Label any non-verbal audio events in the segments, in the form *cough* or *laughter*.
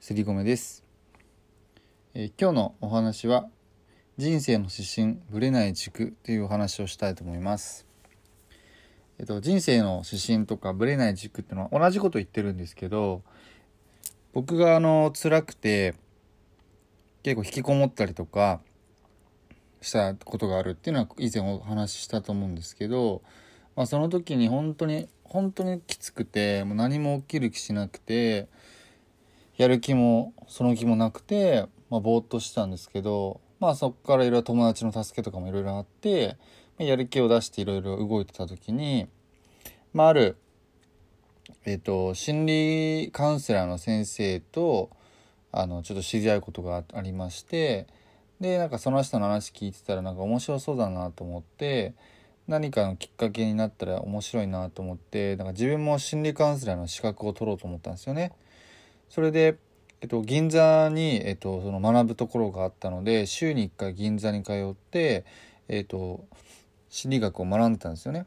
すりごめです、えー、今日のお話は人生の指針ぶれない軸というお話をしたいと思います。えっと人生の指針とかぶれない軸っていうのは同じこと言ってるんですけど僕があの辛くて結構引きこもったりとかしたことがあるっていうのは以前お話ししたと思うんですけど、まあ、その時に本当に本当にきつくてもう何も起きる気しなくてやる気もその気もなくて、まあ、ぼーっとしてたんですけど、まあそこからいろいろ友達の助けとかもいろいろあってま、やる気を出していろいろ動いてた時に、まあある、えっ、ー、と、心理カウンセラーの先生と、あの、ちょっと知り合うことがありまして、で、なんかその人の話聞いてたらなんか面白そうだなと思って、何かのきっかけになったら面白いなと思って、なんか自分も心理カウンセラーの資格を取ろうと思ったんですよね。それで、えっと、銀座に、えっと、その学ぶところがあったので週に1回銀座に通って、えっと、心理学を学んでたんですよね。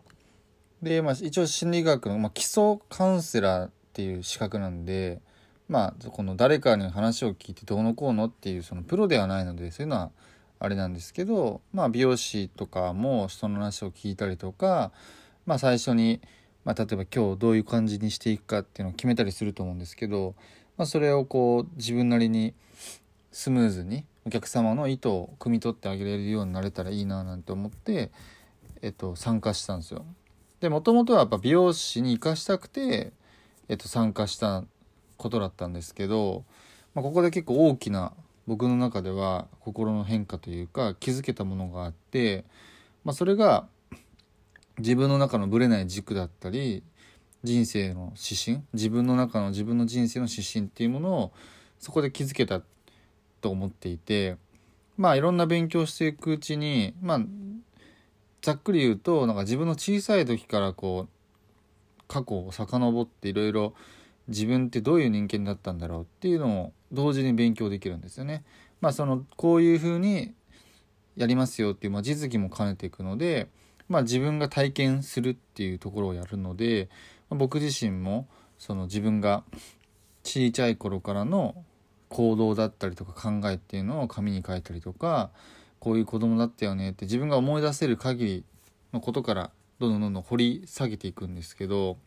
で、まあ、一応心理学の、まあ、基礎カウンセラーっていう資格なんで、まあ、この誰かに話を聞いてどうのこうのっていうそのプロではないのでそういうのはあれなんですけど、まあ、美容師とかも人の話を聞いたりとか、まあ、最初に、まあ、例えば今日どういう感じにしていくかっていうのを決めたりすると思うんですけどまあ、それをこう自分なりにスムーズにお客様の意図を汲み取ってあげれるようになれたらいいななんて思って、えっと、参加したんですよ。でもともとはやっぱ美容師に生かしたくて、えっと、参加したことだったんですけど、まあ、ここで結構大きな僕の中では心の変化というか気づけたものがあって、まあ、それが自分の中のぶれない軸だったり人生の指針自分の中の自分の人生の指針っていうものをそこで気づけたと思っていてまあいろんな勉強していくうちにまあざっくり言うとなんか自分の小さい時からこう過去を遡っていろいろ自分ってどういう人間だったんだろうっていうのを同時に勉強できるんですよね。まあそのこういうふうにやりますよっていう、まあ、実技も兼ねていくので、まあ、自分が体験するっていうところをやるので、ま僕自身もその自分が小さい頃からの行動だったりとか考えっていうのを紙に書いたりとかこういう子供だったよねって自分が思い出せる限りのことからどんどんどんどん掘り下げていくんですけど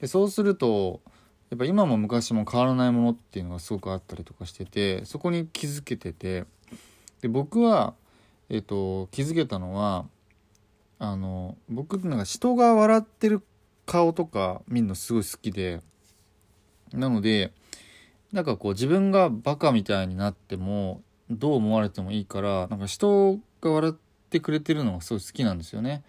でそうするとやっぱ今も昔も変わらないものっていうのがすごくあったりとかしててそこに気づけててで僕は、えっと、気づけたのはあの僕なんか人が笑ってる顔とか見るのすごい好きでなのでなんかこう自分がバカみたいになってもどう思われてもいいからなんか人が笑ってくれてるのがすごい好きなんですよね。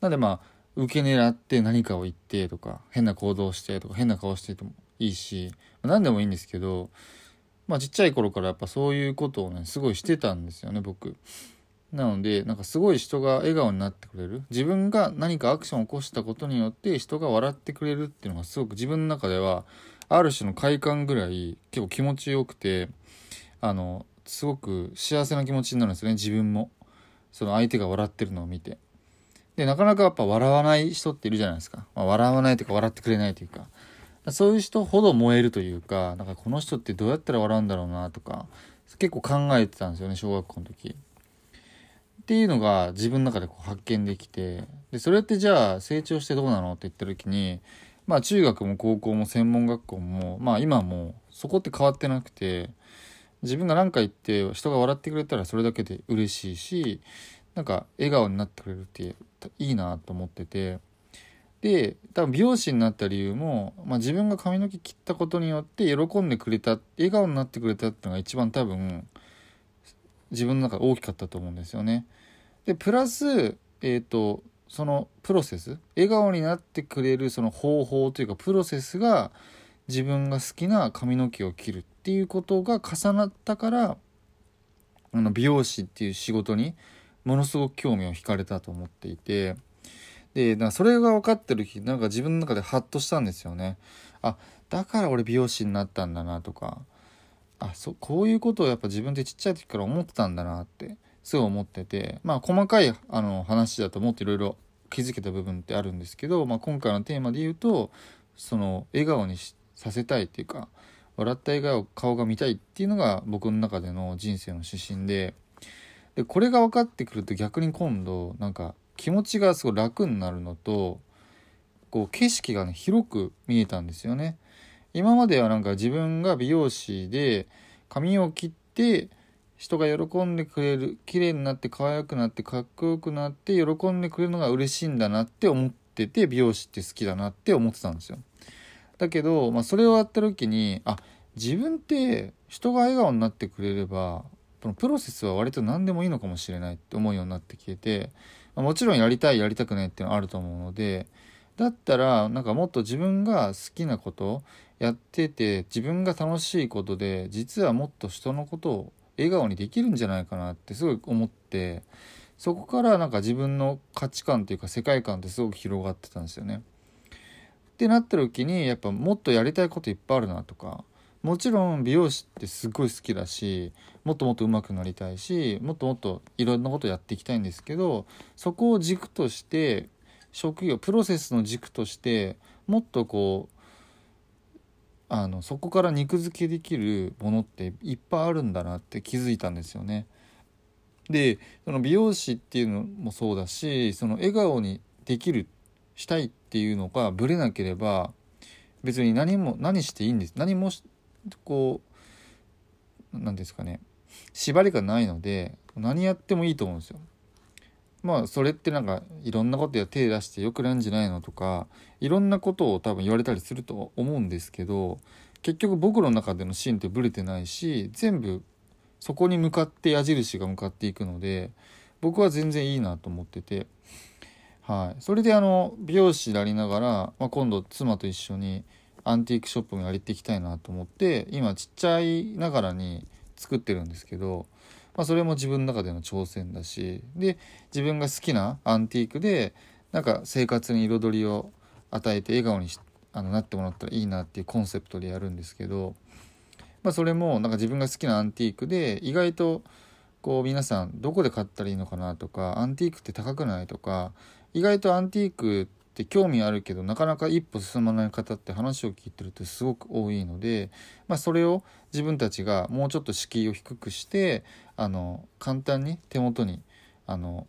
なんでまあ受け狙って何かを言ってとか変な行動してとか変な顔しててもいいし何でもいいんですけどまあちっちゃい頃からやっぱそういうことをねすごいしてたんですよね僕。なのでなんかすごい人が笑顔になってくれる。自分が何かアクションを起こしたことによって人が笑ってくれるっていうのがすごく自分の中ではある種の快感ぐらい結構気持ちよくてあのすごく幸せな気持ちになるんですよね自分も。その相手が笑ってるのを見て。でなかなかやっぱ笑わない人っているじゃないですか、まあ、笑わないというか笑ってくれないというか。そういう人ほど燃えるというかなんかこの人ってどうやったら笑うんだろうなとか結構考えてたんですよね小学校の時。っていうのが自分の中でこう発見できてでそれってじゃあ成長してどうなのって言った時にまあ中学も高校も専門学校もまあ今もそこって変わってなくて自分が何か言って人が笑ってくれたらそれだけで嬉しいしなんか笑顔になってくれるっていいなと思っててで多分美容師になった理由も、まあ、自分が髪の毛切ったことによって喜んでくれた笑顔になってくれたっていうのが一番多分自分の中で大きかったと思うんですよね。でプラスえっ、ー、とそのプロセス笑顔になってくれるその方法というかプロセスが自分が好きな髪の毛を切るっていうことが重なったからあの美容師っていう仕事にものすごく興味を惹かれたと思っていてでなそれが分かってる日なんか自分の中でハッとしたんですよね。あだから俺美容師になったんだなとかあそこういうことをやっぱ自分でちっちゃい時から思ってたんだなってすごい思っててまあ細かいあの話だともっといろいろ気づけた部分ってあるんですけど、まあ、今回のテーマで言うとその笑顔にさせたいっていうか笑った笑顔顔が見たいっていうのが僕の中での人生の指針ででこれが分かってくると逆に今度なんか気持ちがすごい楽になるのとこう景色がね広く見えたんですよね。今まではなんか自分が美容師で髪を切って人が喜んでくれる綺麗になって可愛くなってかっこよくなって喜んでくれるのが嬉しいんだなって思ってて美容師って好きだなって思ってたんですよ。だけど、まあ、それをやった時にあ自分って人が笑顔になってくれればこのプロセスは割と何でもいいのかもしれないって思うようになってきてて、まあ、もちろんやりたいやりたくないっていうのはあると思うのでだったらなんかもっと自分が好きなことやってて自分が楽しいことで実はもっと人のことを笑顔にできるんじゃないかなってすごい思ってそこからなんか自分の価値観というか世界観ってすごく広がってたんですよね。ってなった時にやっぱもっとやりたいこといっぱいあるなとかもちろん美容師ってすごい好きだしもっともっと上手くなりたいしもっともっといろんなことやっていきたいんですけどそこを軸として職業プロセスの軸としてもっとこうあのそこから肉付けできるものっていっぱいあるんだなって気づいたんですよね。でその美容師っていうのもそうだしその笑顔にできるしたいっていうのがぶれなければ別に何も何していいんです何もこう何ですかね縛りがないので何やってもいいと思うんですよ。まあそれってなんかいろんなことや手出してよくなんじゃないのとかいろんなことを多分言われたりすると思うんですけど結局僕の中でのシーンってブレてないし全部そこに向かって矢印が向かっていくので僕は全然いいなと思ってて。はい、それであの美容師でありながら、まあ、今度妻と一緒にアンティークショップもやりていきたいなと思って今ちっちゃいながらに作ってるんですけど、まあ、それも自分の中での挑戦だしで自分が好きなアンティークでなんか生活に彩りを与えて笑顔にあのなってもらったらいいなっていうコンセプトでやるんですけど、まあ、それもなんか自分が好きなアンティークで意外とこう皆さんどこで買ったらいいのかなとかアンティークって高くないとか意外とアンティークって興味あるけどなかなか一歩進まない方って話を聞いてるとすごく多いので、まあ、それを自分たちがもうちょっと敷居を低くしてあの簡単に手元にあの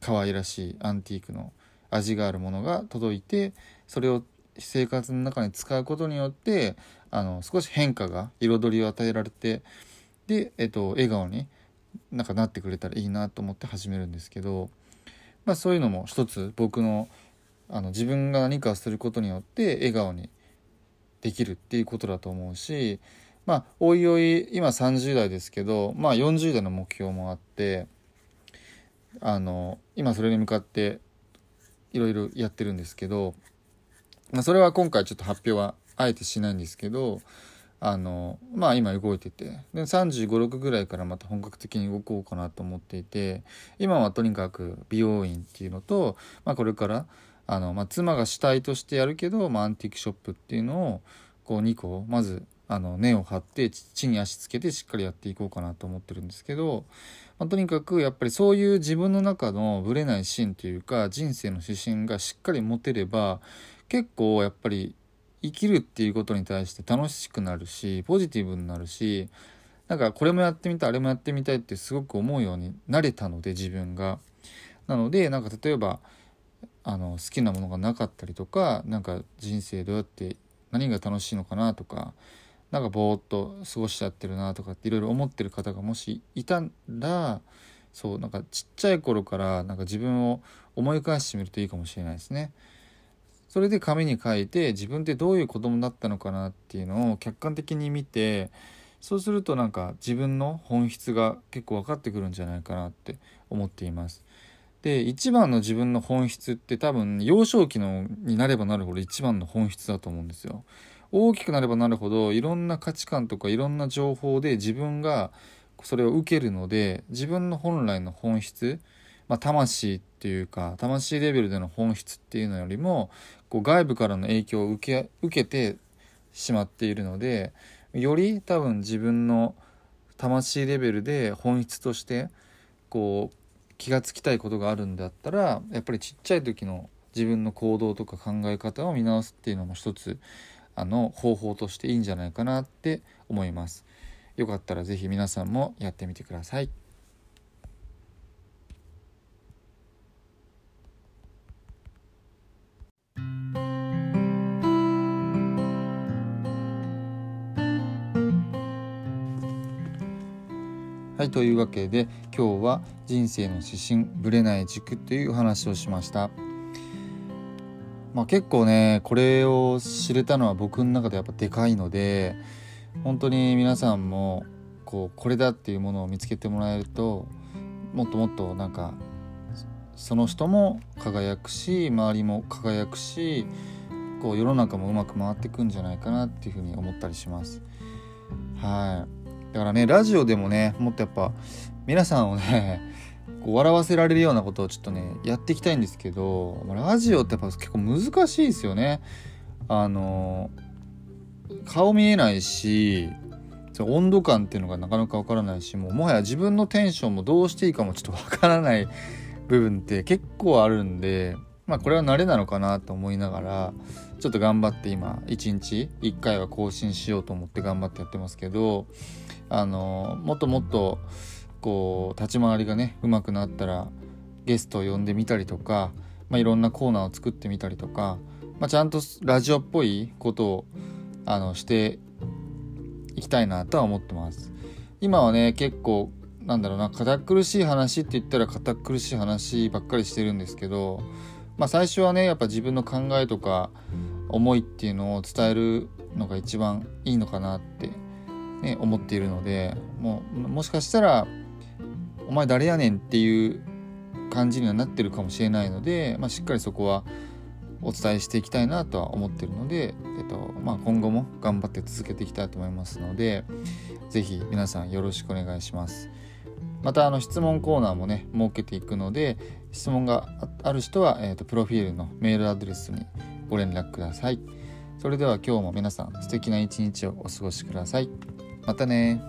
可愛らしいアンティークの味があるものが届いてそれを生活の中に使うことによってあの少し変化が彩りを与えられてで、えっと、笑顔になんかなってくれたらいいなと思って始めるんですけどまあ、そういうのも一つ僕のあの自分が何かすることによって笑顔にできるっていうことだと思うしまあおいおい今30代ですけど、まあ、40代の目標もあってあの今それに向かっていろいろやってるんですけど、まあ、それは今回ちょっと発表はあえてしないんですけどあのまあ今動いててで3 5 6ぐらいからまた本格的に動こうかなと思っていて今はとにかく美容院っていうのと、まあ、これからあの、まあ、妻が主体としてやるけど、まあ、アンティークショップっていうのをこう2個まずあの根を張って地に足つけてしっかりやっていこうかなと思ってるんですけど、まあ、とにかくやっぱりそういう自分の中のぶれない芯というか人生の指針がしっかり持てれば結構やっぱり生きるっていうことに対して楽しくなるしポジティブになるしなんかこれもやってみたいあれもやってみたいってすごく思うようになれたので自分が。なのでなんか例えばあの好きなものがなかったりとかなんか人生どうやって何が楽しいのかなとかなんかぼーっと過ごしちゃってるなとかっていろいろ思ってる方がもしいたらそうなんかちっちゃい頃からなんか自分を思い返してみるといいかもしれないですね。それで紙に書いて自分ってどういう子供だったのかなっていうのを客観的に見てそうするとなんか自分の本質が結構分かってくるんじゃないかなって思っています。で一番の自分の本質って多分幼少期のになればなるほど一番の本質だと思うんですよ。大きくなればなるほどいろんな価値観とかいろんな情報で自分がそれを受けるので自分の本来の本質、まあ、魂っていうか魂レベルでの本質っていうのよりもこう外部からの影響を受け受けてしまっているのでより多分自分の魂レベルで本質としてこう気がつきたいことがあるんだったらやっぱりちっちゃい時の自分の行動とか考え方を見直すっていうのも一つあの方法としていいんじゃないかなって思います。よかったら是非皆さんもやってみてください。はい、というわけで今日は人生の指針ぶれない軸という話をしました。まあ、結構ねこれを知れたのは僕の中でやっぱでかいので本当に皆さんもこうこれだっていうものを見つけてもらえるともっともっとなんかその人も輝くし周りも輝くしこう世の中もうまく回ってくんじゃないかなっていうふうに思ったりします。はいだからねラジオでもねもっとやっぱ皆さんをね *laughs* こう笑わせられるようなことをちょっとねやっていきたいんですけどラジオってやっぱ結構難しいですよね。あの顔見えないし温度感っていうのがなかなかわからないしもうもはや自分のテンションもどうしていいかもちょっとわからない部分って結構あるんでまあこれは慣れなのかなと思いながらちょっと頑張って今1日1回は更新しようと思って頑張ってやってますけどあのもっともっとこう立ち回りがねうまくなったらゲストを呼んでみたりとか、まあ、いろんなコーナーを作ってみたりとか、まあ、ちゃんとラジオっぽいことをあのしていきたいなとは思ってます。今はね結構なんだろうな堅苦しい話って言ったら堅苦しい話ばっかりしてるんですけど、まあ、最初はねやっぱ自分の考えとか思いっていうのを伝えるのが一番いいのかなってね、思っているのでもうもしかしたら「お前誰やねん」っていう感じにはなってるかもしれないので、まあ、しっかりそこはお伝えしていきたいなとは思ってるので、えっとまあ、今後も頑張って続けていきたいと思いますので是非皆さんよろしくお願いします。またあの質問コーナーもね設けていくので質問がある人は、えーとプロフィールのメールアドレスにご連絡ください。それでは今日も皆さん素敵な一日をお過ごしください。またね